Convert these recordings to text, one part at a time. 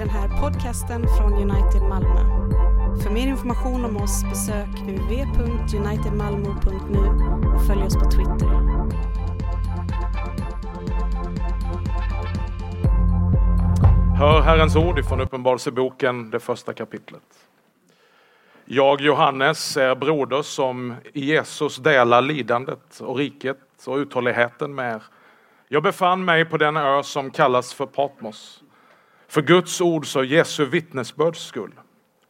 den här podcasten från United Malmö. För mer information om oss besök www.unitedmalmo.nu och följ oss på Twitter. Hör Herrens ord ifrån Uppenbarelseboken, det första kapitlet. Jag, Johannes, är broder som i Jesus delar lidandet och riket och uthålligheten med er. Jag befann mig på den ö som kallas för Patmos. För Guds ords och Jesu vittnesbörds skull.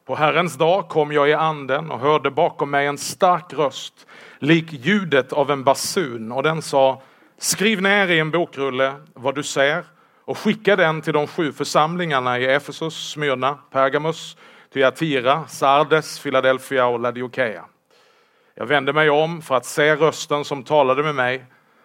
På Herrens dag kom jag i anden och hörde bakom mig en stark röst, lik ljudet av en basun, och den sa Skriv ner i en bokrulle vad du ser och skicka den till de sju församlingarna i Efesus, Smyrna, Pergamus, Thyatira, Sardes, Philadelphia och Laodikeia. Jag vände mig om för att se rösten som talade med mig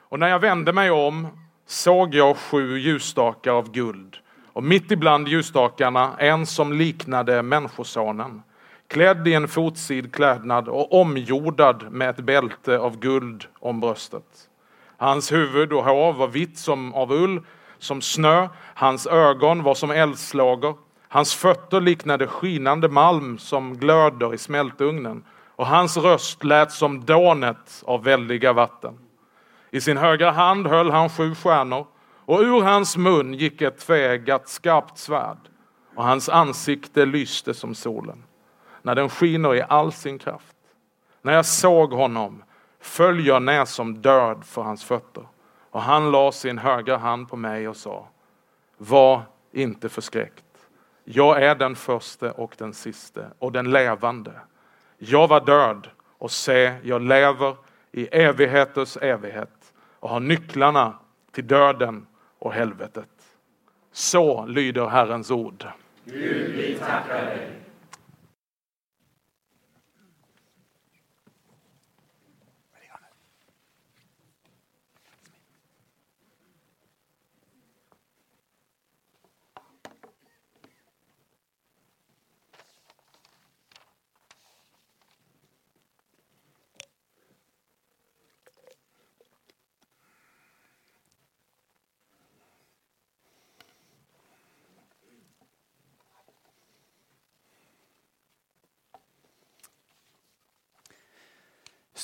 och när jag vände mig om såg jag sju ljusstakar av guld och mitt ibland ljusstakarna en som liknade Människosonen. Klädd i en fotsid klädnad och omjordad med ett bälte av guld om bröstet. Hans huvud och hår var vitt som av ull, som snö, hans ögon var som eldslågor, hans fötter liknade skinande malm som glöder i smältugnen. Och hans röst lät som dånet av väldiga vatten. I sin högra hand höll han sju stjärnor och ur hans mun gick ett tveeggat skarpt svärd och hans ansikte lyste som solen när den skiner i all sin kraft. När jag såg honom föll jag ner som död för hans fötter och han la sin högra hand på mig och sa Var inte förskräckt. Jag är den förste och den siste och den levande. Jag var död och se, jag lever i evigheters evighet och har nycklarna till döden och helvetet. Så lyder Herrens ord. Gud, vi tackar dig.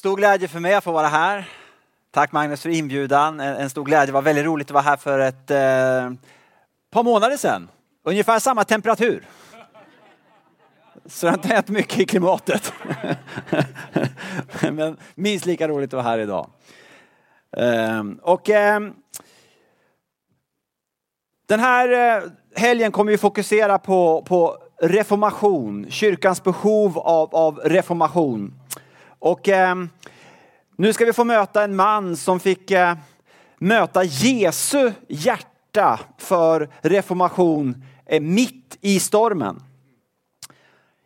Stor glädje för mig att få vara här. Tack Magnus för inbjudan. En stor glädje. Det var väldigt roligt att vara här för ett eh, par månader sedan. Ungefär samma temperatur. Så det har inte hänt mycket i klimatet. Men minst lika roligt att vara här idag. Eh, och eh, den här eh, helgen kommer vi fokusera på, på reformation, kyrkans behov av, av reformation. Och eh, nu ska vi få möta en man som fick eh, möta Jesu hjärta för reformation eh, mitt i stormen.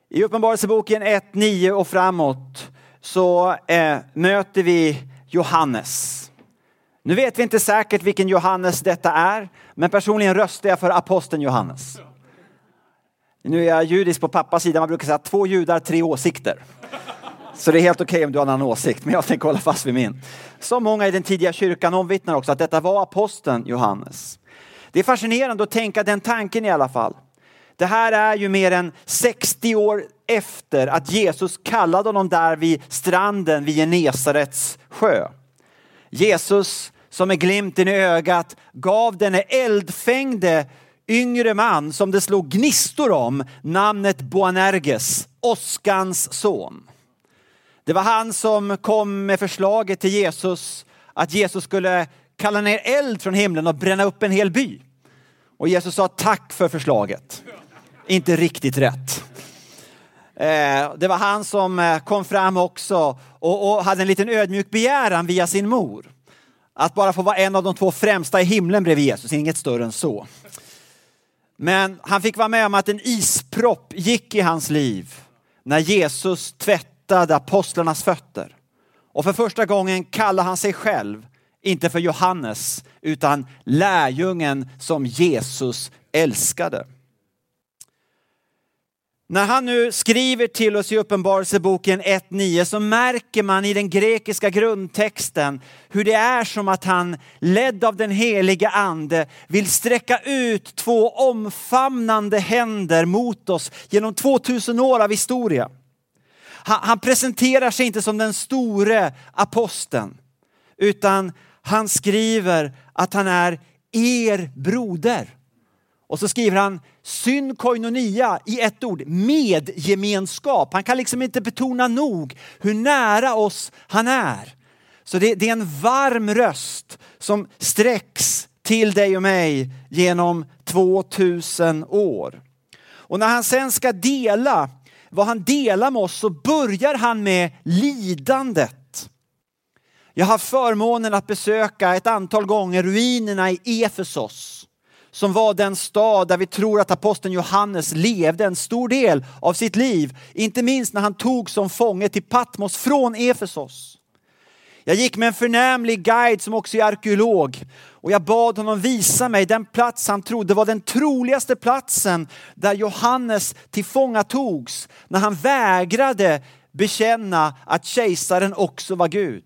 I Uppenbarelseboken 1, 9 och framåt så eh, möter vi Johannes. Nu vet vi inte säkert vilken Johannes detta är, men personligen röstar jag för aposteln Johannes. Nu är jag judisk på pappas sida, man brukar säga två judar, tre åsikter. Så det är helt okej okay om du har en annan åsikt, men jag tänker hålla fast vid min. Så många i den tidiga kyrkan omvittnar också att detta var aposteln Johannes. Det är fascinerande att tänka den tanken i alla fall. Det här är ju mer än 60 år efter att Jesus kallade honom där vid stranden vid Genesarets sjö. Jesus som med glimten i ögat gav denne eldfängde yngre man som det slog gnistor om namnet Boanerges, Oskans son. Det var han som kom med förslaget till Jesus att Jesus skulle kalla ner eld från himlen och bränna upp en hel by. Och Jesus sa tack för förslaget. Inte riktigt rätt. Eh, det var han som eh, kom fram också och hade en liten ödmjuk begäran via sin mor. Att bara få vara en av de två främsta i himlen bredvid Jesus, inget större än så. Men han fick vara med om att en ispropp gick i hans liv när Jesus tvättade tvättade apostlarnas fötter. Och för första gången kallar han sig själv, inte för Johannes, utan lärjungen som Jesus älskade. När han nu skriver till oss i Uppenbarelseboken 1.9 så märker man i den grekiska grundtexten hur det är som att han, ledd av den heliga ande, vill sträcka ut två omfamnande händer mot oss genom 2000 år av historia. Han, han presenterar sig inte som den store aposteln, utan han skriver att han är er broder. Och så skriver han synkoinonia i ett ord, medgemenskap. Han kan liksom inte betona nog hur nära oss han är. Så det, det är en varm röst som sträcks till dig och mig genom 2000 år. Och när han sen ska dela vad han delar med oss så börjar han med lidandet. Jag har förmånen att besöka ett antal gånger ruinerna i Efesos som var den stad där vi tror att aposteln Johannes levde en stor del av sitt liv. Inte minst när han tog som fånge till Patmos från Efesos. Jag gick med en förnämlig guide som också är arkeolog och jag bad honom visa mig den plats han trodde var den troligaste platsen där Johannes tillfångatogs när han vägrade bekänna att kejsaren också var Gud.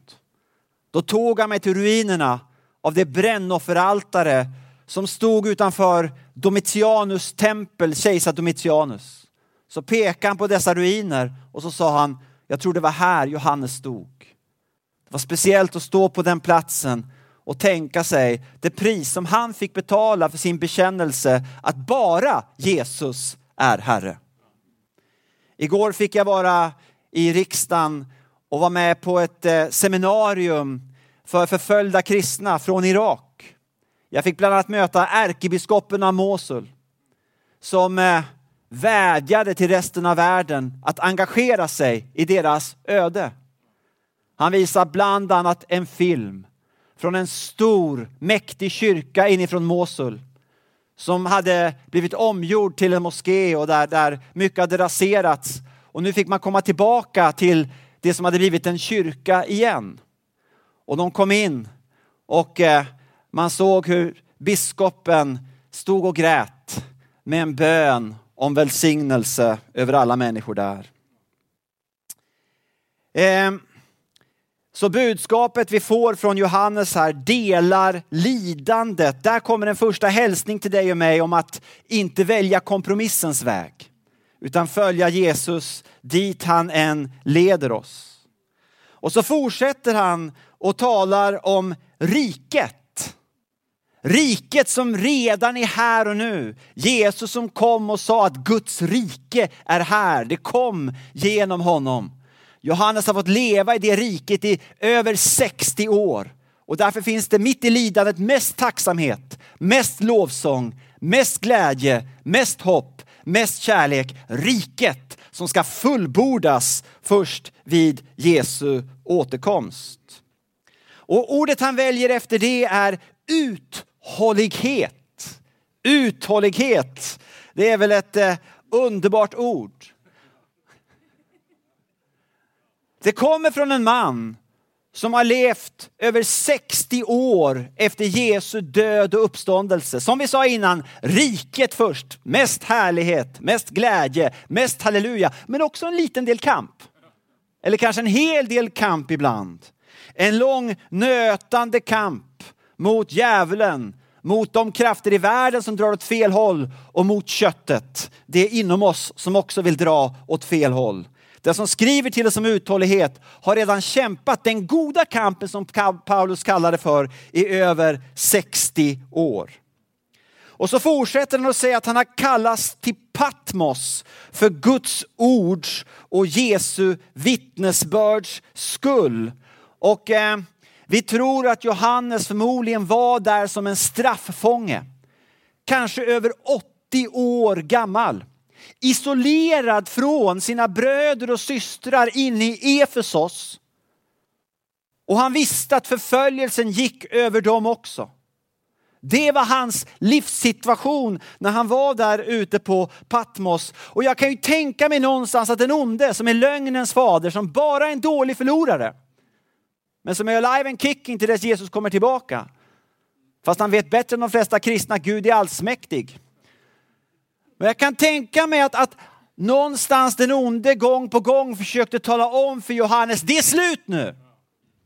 Då tog han mig till ruinerna av det brännofferaltare som stod utanför Domitianus tempel, kejsar Domitianus. Så pekade han på dessa ruiner och så sa han, jag tror det var här Johannes stod. Det var speciellt att stå på den platsen och tänka sig det pris som han fick betala för sin bekännelse att bara Jesus är Herre. Igår fick jag vara i riksdagen och vara med på ett eh, seminarium för förföljda kristna från Irak. Jag fick bland annat möta ärkebiskopen av Mosul som eh, vädjade till resten av världen att engagera sig i deras öde. Han visar bland annat en film från en stor mäktig kyrka inifrån Mosul som hade blivit omgjord till en moské och där, där mycket hade raserats. Och nu fick man komma tillbaka till det som hade blivit en kyrka igen. Och de kom in och eh, man såg hur biskopen stod och grät med en bön om välsignelse över alla människor där. Ehm, så budskapet vi får från Johannes här delar lidandet. Där kommer en första hälsning till dig och mig om att inte välja kompromissens väg utan följa Jesus dit han än leder oss. Och så fortsätter han och talar om riket. Riket som redan är här och nu. Jesus som kom och sa att Guds rike är här. Det kom genom honom. Johannes har fått leva i det riket i över 60 år. Och därför finns det mitt i lidandet mest tacksamhet, mest lovsång, mest glädje, mest hopp, mest kärlek. Riket som ska fullbordas först vid Jesu återkomst. Och ordet han väljer efter det är uthållighet. Uthållighet, det är väl ett eh, underbart ord. Det kommer från en man som har levt över 60 år efter Jesu död och uppståndelse. Som vi sa innan, riket först, mest härlighet, mest glädje, mest halleluja, men också en liten del kamp. Eller kanske en hel del kamp ibland. En lång nötande kamp mot djävulen, mot de krafter i världen som drar åt fel håll och mot köttet. Det är inom oss som också vill dra åt fel håll. Den som skriver till oss om uthållighet har redan kämpat den goda kampen som Paulus kallar det för i över 60 år. Och så fortsätter han att säga att han har kallats till Patmos för Guds ords och Jesu vittnesbörds skull. Och eh, vi tror att Johannes förmodligen var där som en strafffånge. Kanske över 80 år gammal. Isolerad från sina bröder och systrar inne i Efesos. Och han visste att förföljelsen gick över dem också. Det var hans livssituation när han var där ute på Patmos. Och jag kan ju tänka mig någonstans att den onde som är lögnens fader, som bara är en dålig förlorare, men som är alive and kicking till dess Jesus kommer tillbaka. Fast han vet bättre än de flesta kristna att Gud är allsmäktig. Men jag kan tänka mig att, att någonstans den onde gång på gång försökte tala om för Johannes, det är slut nu.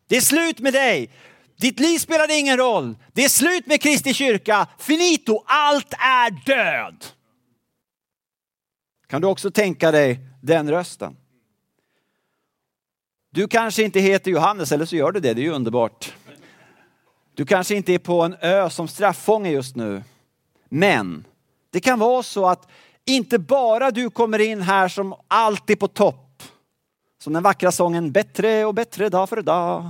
Det är slut med dig. Ditt liv spelade ingen roll. Det är slut med Kristi kyrka. Finito, allt är död. Kan du också tänka dig den rösten? Du kanske inte heter Johannes, eller så gör du det, det är ju underbart. Du kanske inte är på en ö som straffånge just nu. Men det kan vara så att inte bara du kommer in här som alltid på topp. Som den vackra sången Bättre och bättre dag för dag.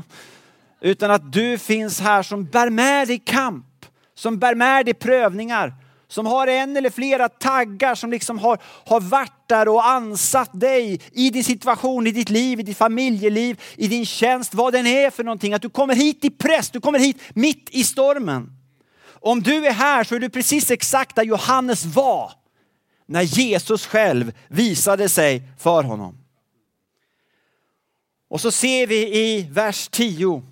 Utan att du finns här som bär med dig kamp. Som bär med dig prövningar. Som har en eller flera taggar som liksom har, har varit där och ansatt dig i din situation, i ditt liv, i ditt familjeliv, i din tjänst, vad den är för någonting. Att du kommer hit i press, du kommer hit mitt i stormen. Om du är här så är du precis exakt där Johannes var när Jesus själv visade sig för honom. Och så ser vi i vers 10.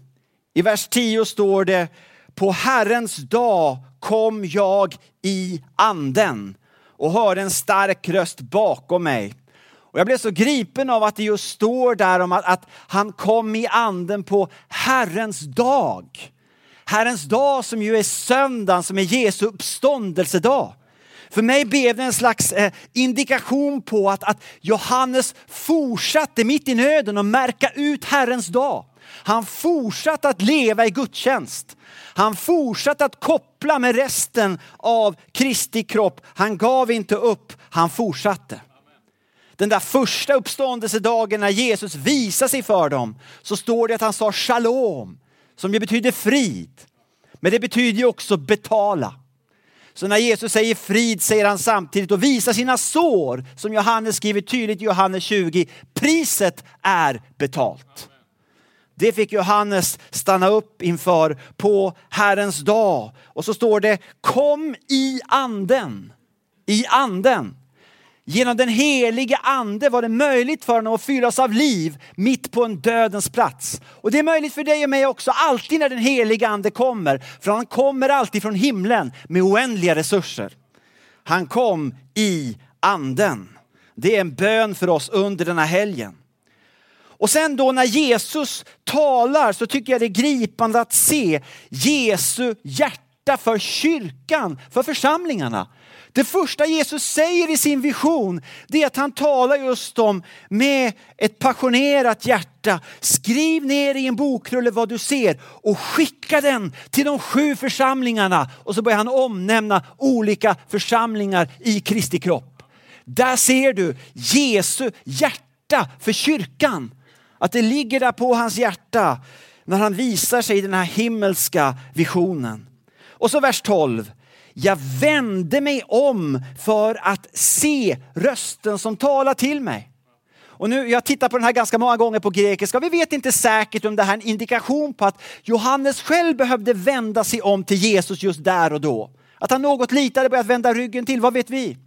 I vers 10 står det på Herrens dag kom jag i anden och hörde en stark röst bakom mig. Och jag blev så gripen av att det just står där om att, att han kom i anden på Herrens dag. Herrens dag som ju är söndagen som är Jesu uppståndelsedag. För mig blev det en slags eh, indikation på att, att Johannes fortsatte mitt i nöden att märka ut Herrens dag. Han fortsatte att leva i gudstjänst. Han fortsatte att koppla med resten av Kristi kropp. Han gav inte upp, han fortsatte. Den där första uppståndelsedagen när Jesus visade sig för dem så står det att han sa shalom som ju betyder frid. Men det betyder ju också betala. Så när Jesus säger frid säger han samtidigt och visar sina sår som Johannes skriver tydligt i Johannes 20. Priset är betalt. Det fick Johannes stanna upp inför på Herrens dag. Och så står det kom i anden. I anden. Genom den helige ande var det möjligt för honom att fyllas av liv mitt på en dödens plats. Och det är möjligt för dig och mig också, alltid när den helige ande kommer. För han kommer alltid från himlen med oändliga resurser. Han kom i anden. Det är en bön för oss under den här helgen. Och sen då när Jesus talar så tycker jag det är gripande att se Jesu hjärta för kyrkan, för församlingarna. Det första Jesus säger i sin vision, det är att han talar just om med ett passionerat hjärta. Skriv ner i en bokrulle vad du ser och skicka den till de sju församlingarna. Och så börjar han omnämna olika församlingar i Kristi kropp. Där ser du Jesu hjärta för kyrkan. Att det ligger där på hans hjärta när han visar sig i den här himmelska visionen. Och så vers 12. Jag vände mig om för att se rösten som talar till mig. Och nu, jag tittar på den här ganska många gånger på grekiska. Vi vet inte säkert om det här är en indikation på att Johannes själv behövde vända sig om till Jesus just där och då. Att han något litade på att vända ryggen till, vad vet vi?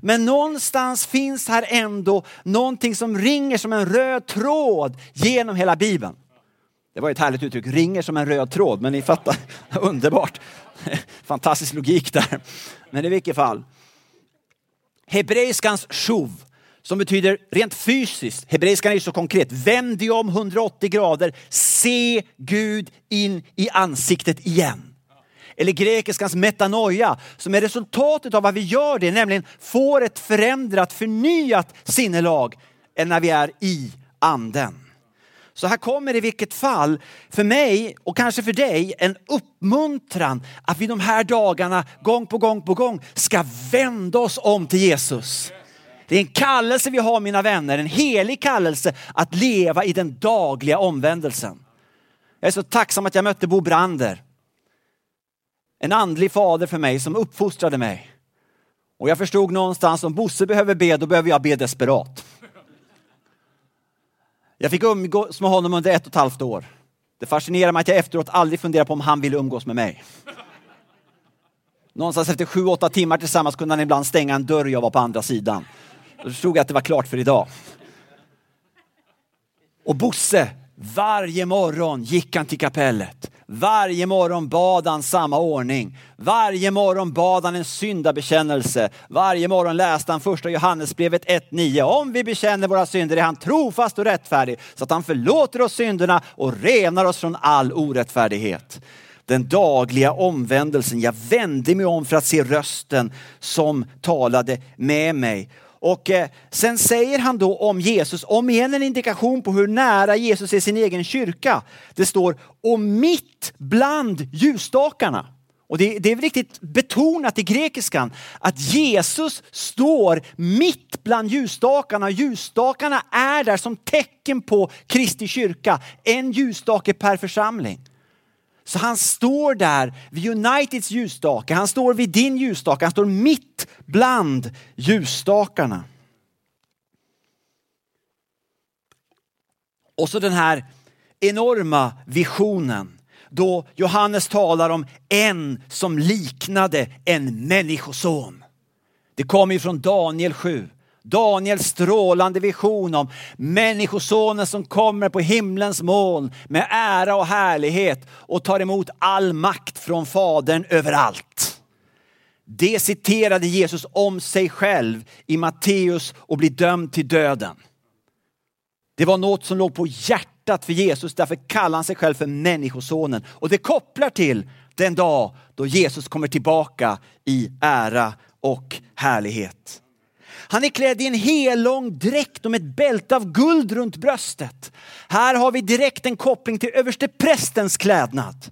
Men någonstans finns här ändå någonting som ringer som en röd tråd genom hela Bibeln. Det var ett härligt uttryck, ringer som en röd tråd, men ni fattar, underbart. Fantastisk logik där. Men i vilket fall. Hebreiskans shuv, som betyder rent fysiskt, hebreiskan är ju så konkret, vänd dig om 180 grader, se Gud in i ansiktet igen. Eller grekiskans metanoia, som är resultatet av vad vi gör det, nämligen får ett förändrat, förnyat sinnelag än när vi är i anden. Så här kommer i vilket fall för mig och kanske för dig en uppmuntran att vi de här dagarna gång på gång på gång ska vända oss om till Jesus. Det är en kallelse vi har mina vänner, en helig kallelse att leva i den dagliga omvändelsen. Jag är så tacksam att jag mötte Bo Brander. En andlig fader för mig som uppfostrade mig. Och jag förstod någonstans om Bosse behöver be, då behöver jag be desperat. Jag fick umgås med honom under ett och ett halvt år. Det fascinerar mig att jag efteråt aldrig funderar på om han ville umgås med mig. Någonstans efter sju, åtta timmar tillsammans kunde han ibland stänga en dörr och jag var på andra sidan. Då förstod jag att det var klart för idag. Och Bosse, varje morgon gick han till kapellet. Varje morgon bad han samma ordning. Varje morgon bad han en syndabekännelse. Varje morgon läste han första Johannesbrevet 1.9. Om vi bekänner våra synder är han trofast och rättfärdig så att han förlåter oss synderna och renar oss från all orättfärdighet den dagliga omvändelsen. Jag vände mig om för att se rösten som talade med mig. Och eh, sen säger han då om Jesus, om igen en indikation på hur nära Jesus är sin egen kyrka. Det står, och mitt bland ljusstakarna. Och det, det är riktigt betonat i grekiskan att Jesus står mitt bland ljusstakarna. Ljusstakarna är där som tecken på Kristi kyrka. En ljusstake per församling. Så han står där vid Uniteds ljusstake, han står vid din ljusstake, han står mitt bland ljusstakarna. Och så den här enorma visionen då Johannes talar om en som liknade en människoson. Det kommer ju från Daniel 7. Daniels strålande vision om människosonen som kommer på himlens moln med ära och härlighet och tar emot all makt från Fadern överallt. Det citerade Jesus om sig själv i Matteus och blir dömd till döden. Det var något som låg på hjärtat för Jesus, därför kallar han sig själv för människosonen. Och det kopplar till den dag då Jesus kommer tillbaka i ära och härlighet. Han är klädd i en hellång dräkt och med ett bälte av guld runt bröstet. Här har vi direkt en koppling till översteprästens klädnad.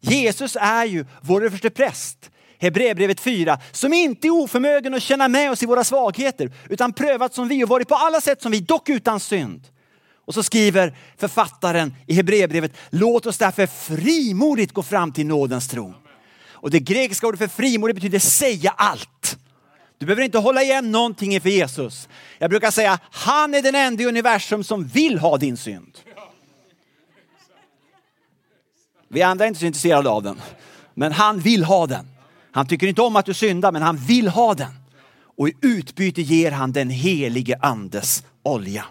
Jesus är ju vår överstepräst. Hebreerbrevet 4, som inte är oförmögen att känna med oss i våra svagheter, utan prövat som vi och varit på alla sätt som vi, dock utan synd. Och så skriver författaren i Hebreerbrevet, låt oss därför frimodigt gå fram till nådens tron. Och det grekiska ordet för frimodigt betyder säga allt. Du behöver inte hålla igen någonting inför Jesus. Jag brukar säga, han är den enda i universum som vill ha din synd. Vi andra är inte så intresserade av den. Men han vill ha den. Han tycker inte om att du syndar, men han vill ha den. Och i utbyte ger han den helige andes olja.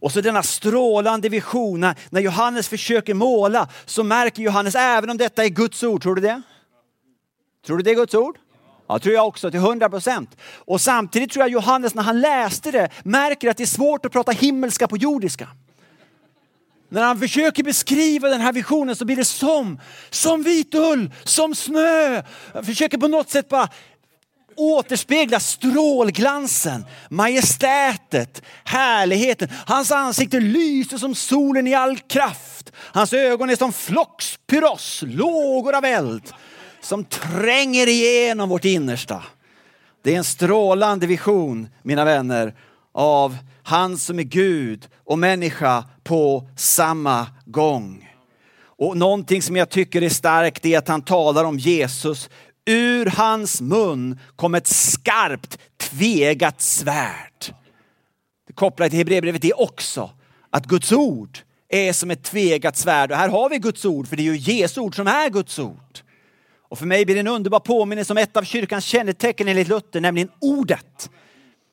Och så denna strålande vision, när Johannes försöker måla så märker Johannes, även om detta är Guds ord, tror du det? Tror du det är Guds ord? Ja, tror jag också, till 100 procent. Och samtidigt tror jag Johannes när han läste det märker att det är svårt att prata himmelska på jordiska. När han försöker beskriva den här visionen så blir det som, som vit ull, som snö. Han försöker på något sätt bara återspegla strålglansen, majestätet, härligheten. Hans ansikte lyser som solen i all kraft. Hans ögon är som flockspyros, lågor av eld som tränger igenom vårt innersta. Det är en strålande vision, mina vänner, av han som är Gud och människa på samma gång. Och någonting som jag tycker är starkt är att han talar om Jesus. Ur hans mun kom ett skarpt tvegat svärd. Det kopplar till Hebreerbrevet det också. Att Guds ord är som ett tvegat svärd. Och här har vi Guds ord, för det är ju Jesu ord som är Guds ord. Och för mig blir det en underbar påminnelse om ett av kyrkans kännetecken enligt Luther, nämligen ordet.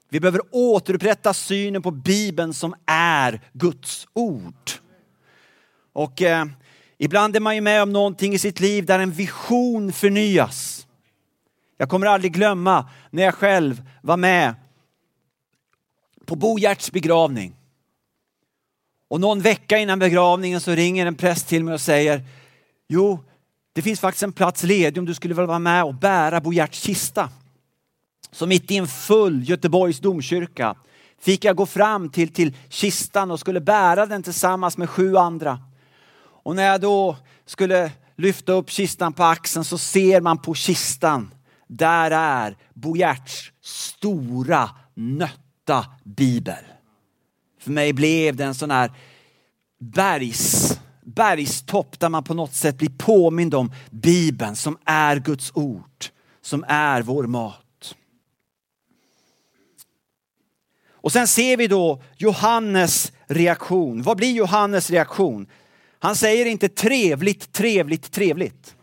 Vi behöver återupprätta synen på Bibeln som är Guds ord. Och eh, ibland är man ju med om någonting i sitt liv där en vision förnyas. Jag kommer aldrig glömma när jag själv var med på Bo Gerts begravning. Och någon vecka innan begravningen så ringer en präst till mig och säger, jo, det finns faktiskt en plats ledig om du skulle vilja vara med och bära Bo Gerts kista. Så mitt i en full Göteborgs domkyrka fick jag gå fram till, till kistan och skulle bära den tillsammans med sju andra. Och när jag då skulle lyfta upp kistan på axeln så ser man på kistan, där är Bo Gerts stora nötta bibel. För mig blev det en sån här bergs bergstopp där man på något sätt blir påmind om Bibeln som är Guds ord, som är vår mat. Och sen ser vi då Johannes reaktion. Vad blir Johannes reaktion? Han säger inte trevligt, trevligt, trevligt.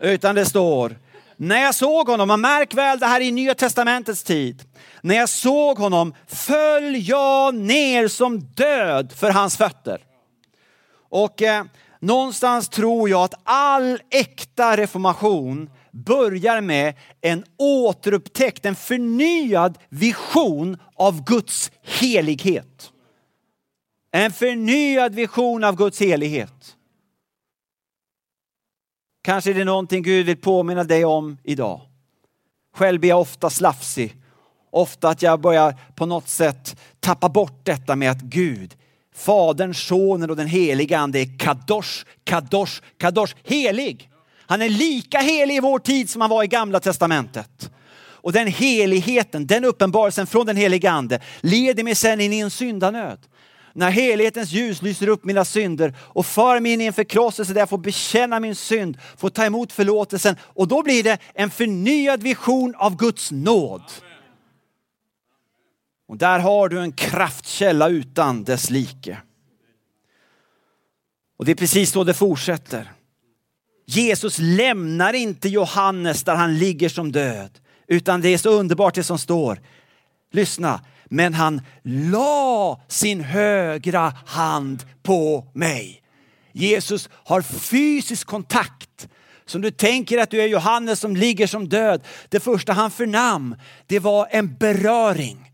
Utan det står, när jag såg honom, och märk väl det här i Nya Testamentets tid. När jag såg honom föll jag ner som död för hans fötter. Och eh, någonstans tror jag att all äkta reformation börjar med en återupptäckt, en förnyad vision av Guds helighet. En förnyad vision av Guds helighet. Kanske är det någonting Gud vill påminna dig om idag. Själv blir jag ofta slafsig. Ofta att jag börjar på något sätt tappa bort detta med att Gud, Fadern, Sonen och den heliga Ande är kadosh, kadosh, kadosh, helig. Han är lika helig i vår tid som han var i gamla testamentet. Och den heligheten, den uppenbarelsen från den heliga Ande leder mig sen in i en syndanöd när helighetens ljus lyser upp mina synder och för mig in i en förkrosselse där jag får bekänna min synd, får ta emot förlåtelsen och då blir det en förnyad vision av Guds nåd. Och där har du en kraftkälla utan dess like. Och det är precis så det fortsätter. Jesus lämnar inte Johannes där han ligger som död, utan det är så underbart det som står. Lyssna, men han la sin högra hand på mig. Jesus har fysisk kontakt. Så du tänker att du är Johannes som ligger som död. Det första han förnam, det var en beröring.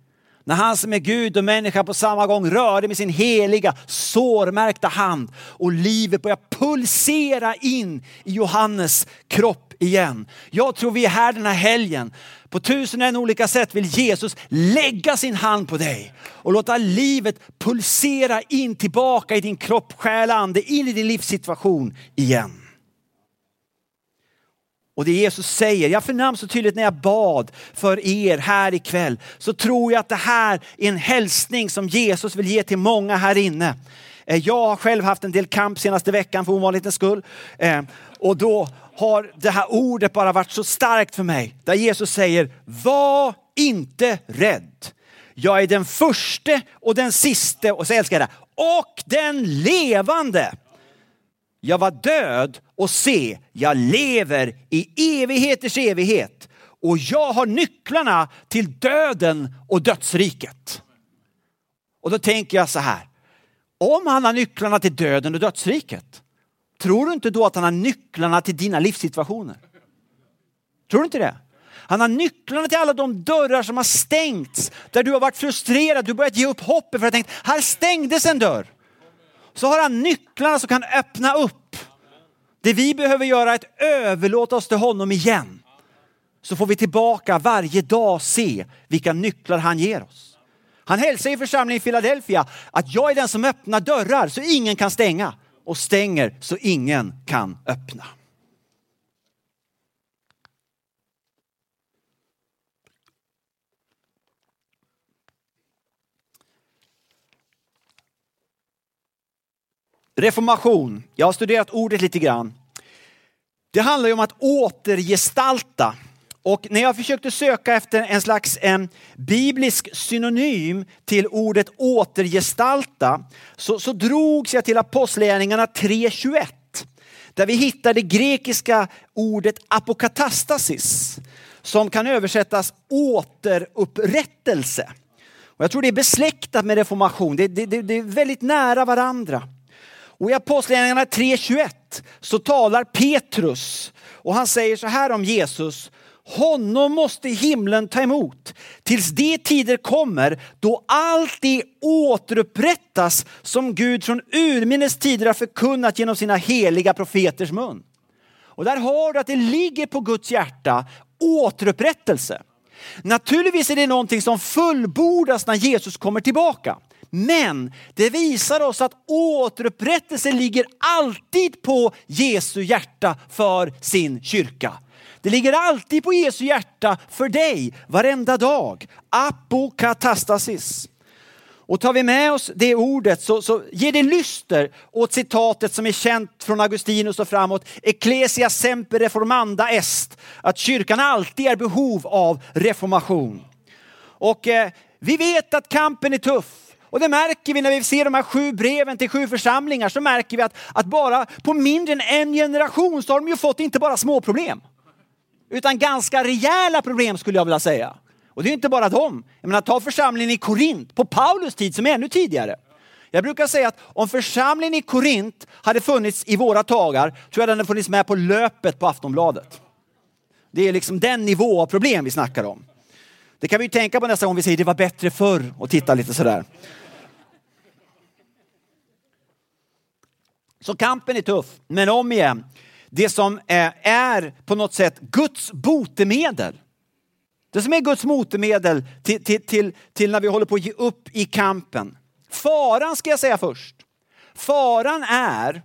När han som är Gud och människa på samma gång rörde med sin heliga sårmärkta hand och livet började pulsera in i Johannes kropp igen. Jag tror vi är här den här helgen. På tusen en olika sätt vill Jesus lägga sin hand på dig och låta livet pulsera in tillbaka i din kropp, själ, ande, in i din livssituation igen. Och det Jesus säger, jag förnam så tydligt när jag bad för er här ikväll, så tror jag att det här är en hälsning som Jesus vill ge till många här inne. Eh, jag har själv haft en del kamp senaste veckan för ovanlighetens skull. Eh, och då har det här ordet bara varit så starkt för mig. Där Jesus säger, var inte rädd. Jag är den första och den siste, och så älskar jag det, och den levande. Jag var död och se, jag lever i evigheters evighet och jag har nycklarna till döden och dödsriket. Och då tänker jag så här, om han har nycklarna till döden och dödsriket, tror du inte då att han har nycklarna till dina livssituationer? Tror du inte det? Han har nycklarna till alla de dörrar som har stängts, där du har varit frustrerad, du har börjat ge upp hoppet för att tänkt, här stängdes en dörr. Så har han nycklarna som kan öppna upp. Det vi behöver göra är att överlåta oss till honom igen. Så får vi tillbaka varje dag se vilka nycklar han ger oss. Han hälsar i församlingen i Philadelphia att jag är den som öppnar dörrar så ingen kan stänga och stänger så ingen kan öppna. Reformation. Jag har studerat ordet lite grann. Det handlar ju om att återgestalta. Och när jag försökte söka efter en slags en biblisk synonym till ordet återgestalta så, så drogs jag till Apostlagärningarna 3.21 där vi hittar det grekiska ordet apokatastasis som kan översättas återupprättelse. Och jag tror det är besläktat med reformation, det, det, det, det är väldigt nära varandra. Och i Apostlagärningarna 3.21 så talar Petrus och han säger så här om Jesus. Honom måste himlen ta emot tills de tider kommer då allt det återupprättas som Gud från urminnes tider har förkunnat genom sina heliga profeters mun. Och där har du att det ligger på Guds hjärta återupprättelse. Naturligtvis är det någonting som fullbordas när Jesus kommer tillbaka. Men det visar oss att återupprättelse ligger alltid på Jesu hjärta för sin kyrka. Det ligger alltid på Jesu hjärta för dig varenda dag. Apokatastasis. Och tar vi med oss det ordet så, så ger det lyster åt citatet som är känt från Augustinus och framåt. Ecclesia semper reformanda est. Att kyrkan alltid är behov av reformation. Och eh, vi vet att kampen är tuff. Och det märker vi när vi ser de här sju breven till sju församlingar så märker vi att, att bara på mindre än en generation så har de ju fått inte bara små problem utan ganska rejäla problem skulle jag vilja säga. Och det är inte bara dem. Jag menar, ta församlingen i Korint på Paulus tid som är ännu tidigare. Jag brukar säga att om församlingen i Korint hade funnits i våra dagar tror jag den hade funnits med på löpet på Aftonbladet. Det är liksom den nivå av problem vi snackar om. Det kan vi ju tänka på nästa gång vi säger det var bättre förr och titta lite sådär. Så kampen är tuff, men om igen. Det som eh, är på något sätt Guds botemedel. Det som är Guds botemedel till, till, till, till när vi håller på att ge upp i kampen. Faran ska jag säga först. Faran är,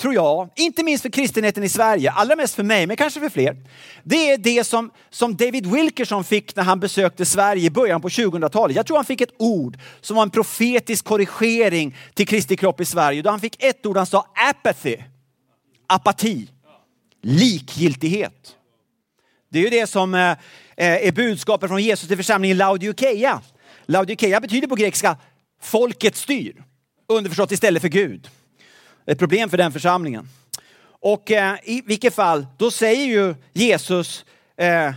tror jag, inte minst för kristenheten i Sverige, allra mest för mig, men kanske för fler. Det är det som, som David Wilkerson fick när han besökte Sverige i början på 2000-talet. Jag tror han fick ett ord som var en profetisk korrigering till Kristi kropp i Sverige. Då han fick ett ord, han sa apathy, apati, likgiltighet. Det är ju det som eh, eh, är budskapet från Jesus till församlingen Laodikeia. Laodikeia betyder på grekiska folket styr. Underförstått istället för Gud. Ett problem för den församlingen. Och eh, i vilket fall, då säger ju Jesus eh,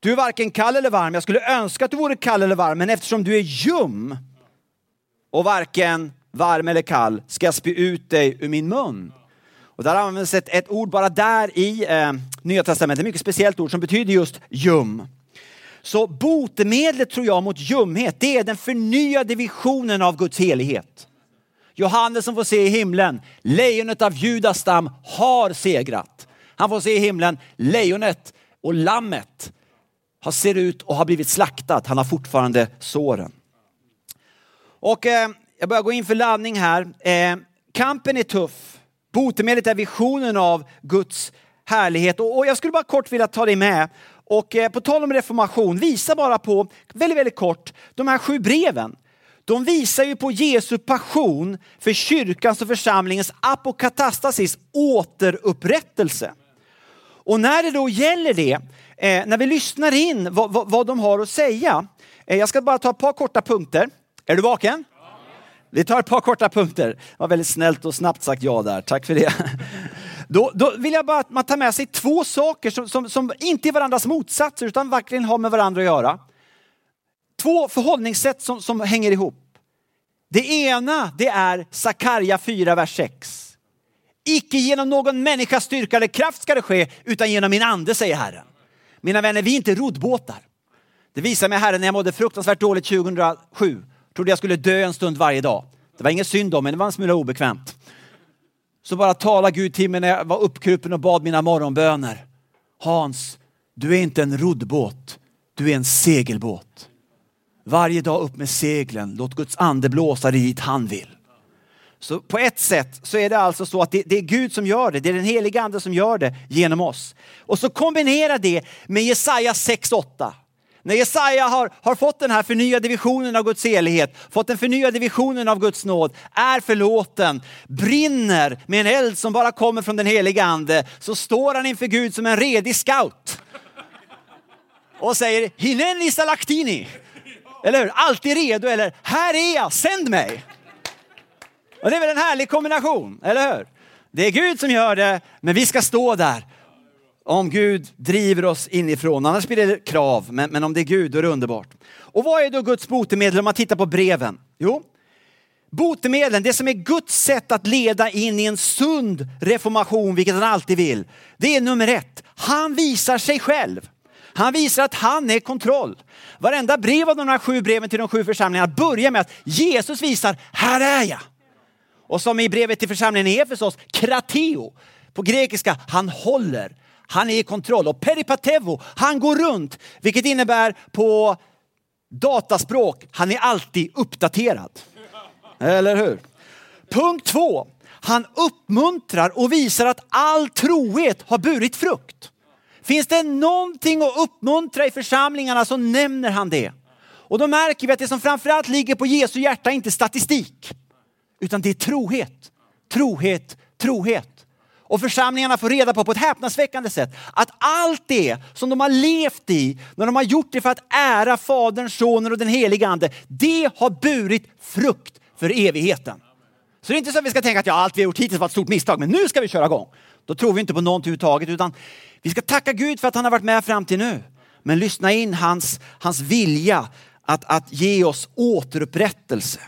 du är varken kall eller varm. Jag skulle önska att du vore kall eller varm, men eftersom du är ljum och varken varm eller kall ska jag spy ut dig ur min mun. Och där används ett, ett ord bara där i eh, Nya Testamentet, ett mycket speciellt ord som betyder just ljum. Så botemedlet tror jag mot ljumhet, det är den förnyade visionen av Guds helighet. Johannes som får se i himlen, lejonet av Judas stam har segrat. Han får se i himlen, lejonet och lammet har ser ut och har blivit slaktat. Han har fortfarande såren. Och eh, jag börjar gå in för laddning här. Eh, kampen är tuff. Botemedlet är visionen av Guds härlighet. Och, och jag skulle bara kort vilja ta dig med och eh, på tal om reformation, visa bara på, väldigt, väldigt kort, de här sju breven. De visar ju på Jesu passion för kyrkans och församlingens apokatastasis, återupprättelse. Och när det då gäller det, eh, när vi lyssnar in vad, vad, vad, de har att säga. Eh, jag ska bara ta ett par korta punkter. Är du vaken? Vi tar ett par korta punkter. Det var väldigt snällt och snabbt sagt ja där. Tack för det. Då, då vill jag bara att man tar med sig två saker som, som, som inte är varandras motsatser utan verkligen har med varandra att göra. Två förhållningssätt som, som hänger ihop. Det ena det är Sakarja 4, vers 6. Icke genom någon människas styrka eller kraft ska det ske utan genom min ande, säger Herren. Mina vänner, vi är inte roddbåtar. Det visar mig Herren när jag mådde fruktansvärt dåligt 2007. Trodde jag skulle dö en stund varje dag. Det var ingen synd om mig, det var en smula obekvämt. Så bara tala Gud till mig när jag var uppkrupen och bad mina morgonböner. Hans, du är inte en roddbåt, du är en segelbåt. Varje dag upp med seglen, låt Guds ande blåsa dig dit han vill. Så på ett sätt så är det alltså så att det, det, är Gud som gör det, det är den heliga ande som gör det genom oss. Och så kombinera det med Jesaja 6.8. När Jesaja har, har fått den här förnyade visionen av Guds helighet, fått den förnyade visionen av Guds nåd, är förlåten, brinner med en eld som bara kommer från den heliga ande, så står han inför Gud som en redig scout. Och säger Hineni salaktini. Eller hur? Alltid redo eller här är jag, sänd mig. Och det är väl en härlig kombination, eller hur? Det är Gud som gör det, men vi ska stå där om Gud driver oss inifrån. Annars blir det krav, men, men om det är Gud då är det underbart. Och vad är då Guds botemedel om man tittar på breven? Jo, botemedlen, det som är Guds sätt att leda in i en sund reformation, vilket han alltid vill. Det är nummer ett, han visar sig själv. Han visar att han är kontroll. Varenda brev av de här sju breven till de sju församlingarna börjar med att Jesus visar, här är jag. Och som i brevet till församlingen i Efesos, krateo. På grekiska, han håller. Han är i kontroll. Och peripatevo, han går runt. Vilket innebär på dataspråk, han är alltid uppdaterad. Eller hur? Punkt två. Han uppmuntrar och visar att all trohet har burit frukt. Finns det någonting att uppmuntra i församlingarna så nämner han det. Och då märker vi att det som framförallt ligger på Jesu hjärta är inte statistik. Utan det är trohet. Trohet, trohet. Och församlingarna får reda på på ett häpnadsväckande sätt att allt det som de har levt i, när de har gjort det för att ära Fadern, Sonen och den helige Ande, det har burit frukt för evigheten. Så det är inte så att vi ska tänka att ja, allt vi har gjort hittills var ett stort misstag, men nu ska vi köra igång. Då tror vi inte på någonting överhuvudtaget, utan vi ska tacka Gud för att han har varit med fram till nu. men lyssna in hans, hans vilja att, att ge oss återupprättelse.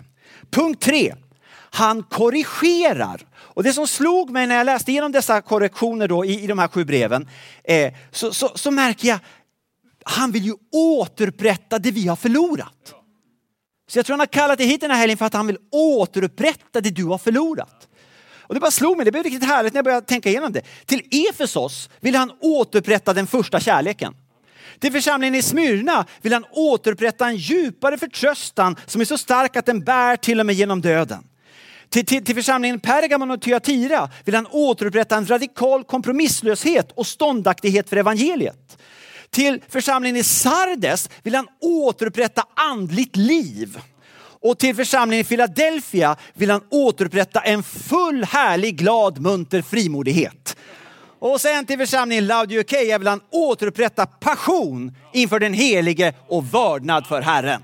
Punkt tre, han korrigerar. Och det som slog mig när jag läste igenom dessa korrektioner då i, i de här sju breven, eh, så, så, så märker jag, han vill ju återupprätta det vi har förlorat. Så jag tror han har kallat dig hit den här helgen för att han vill återupprätta det du har förlorat. Och det bara slog mig, det blev riktigt härligt när jag började tänka igenom det. Till Efesos vill han återupprätta den första kärleken. Till församlingen i Smyrna vill han återupprätta en djupare förtröstan som är så stark att den bär till och med genom döden. Till, till, till församlingen Pergamon och Thyatira vill han återupprätta en radikal kompromisslöshet och ståndaktighet för evangeliet. Till församlingen i Sardes vill han återupprätta andligt liv. Och till församlingen i Philadelphia vill han återupprätta en full, härlig, glad, munter frimodighet. Och sen till församlingen Laodikeia vill han återupprätta passion inför den helige och vördnad för Herren.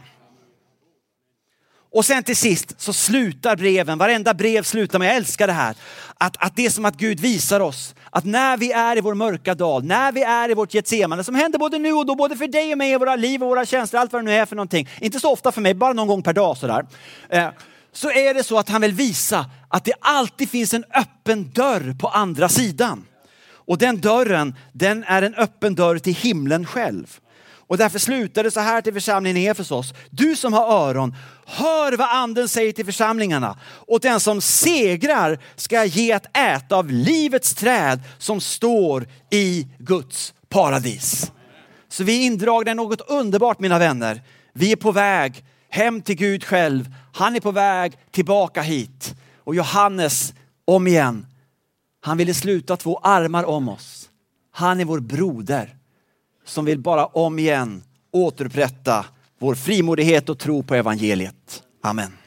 Och sen till sist så slutar breven, varenda brev slutar med, jag älskar det här, att, att det är som att Gud visar oss att när vi är i vår mörka dal, när vi är i vårt Getsemane, som händer både nu och då, både för dig och mig i våra liv och våra känslor, allt vad det nu är för någonting. Inte så ofta för mig, bara någon gång per dag sådär. Eh, så är det så att han vill visa att det alltid finns en öppen dörr på andra sidan. Och den dörren, den är en öppen dörr till himlen själv. Och därför slutar det så här till församlingen i Efesos. Du som har öron, hör vad anden säger till församlingarna. Och den som segrar ska ge att äta av livets träd som står i Guds paradis. Så vi är indragna i något underbart mina vänner. Vi är på väg hem till Gud själv. Han är på väg tillbaka hit. Och Johannes, om igen, han ville sluta två armar om oss. Han är vår broder som vill bara om igen återupprätta vår frimodighet och tro på evangeliet. Amen.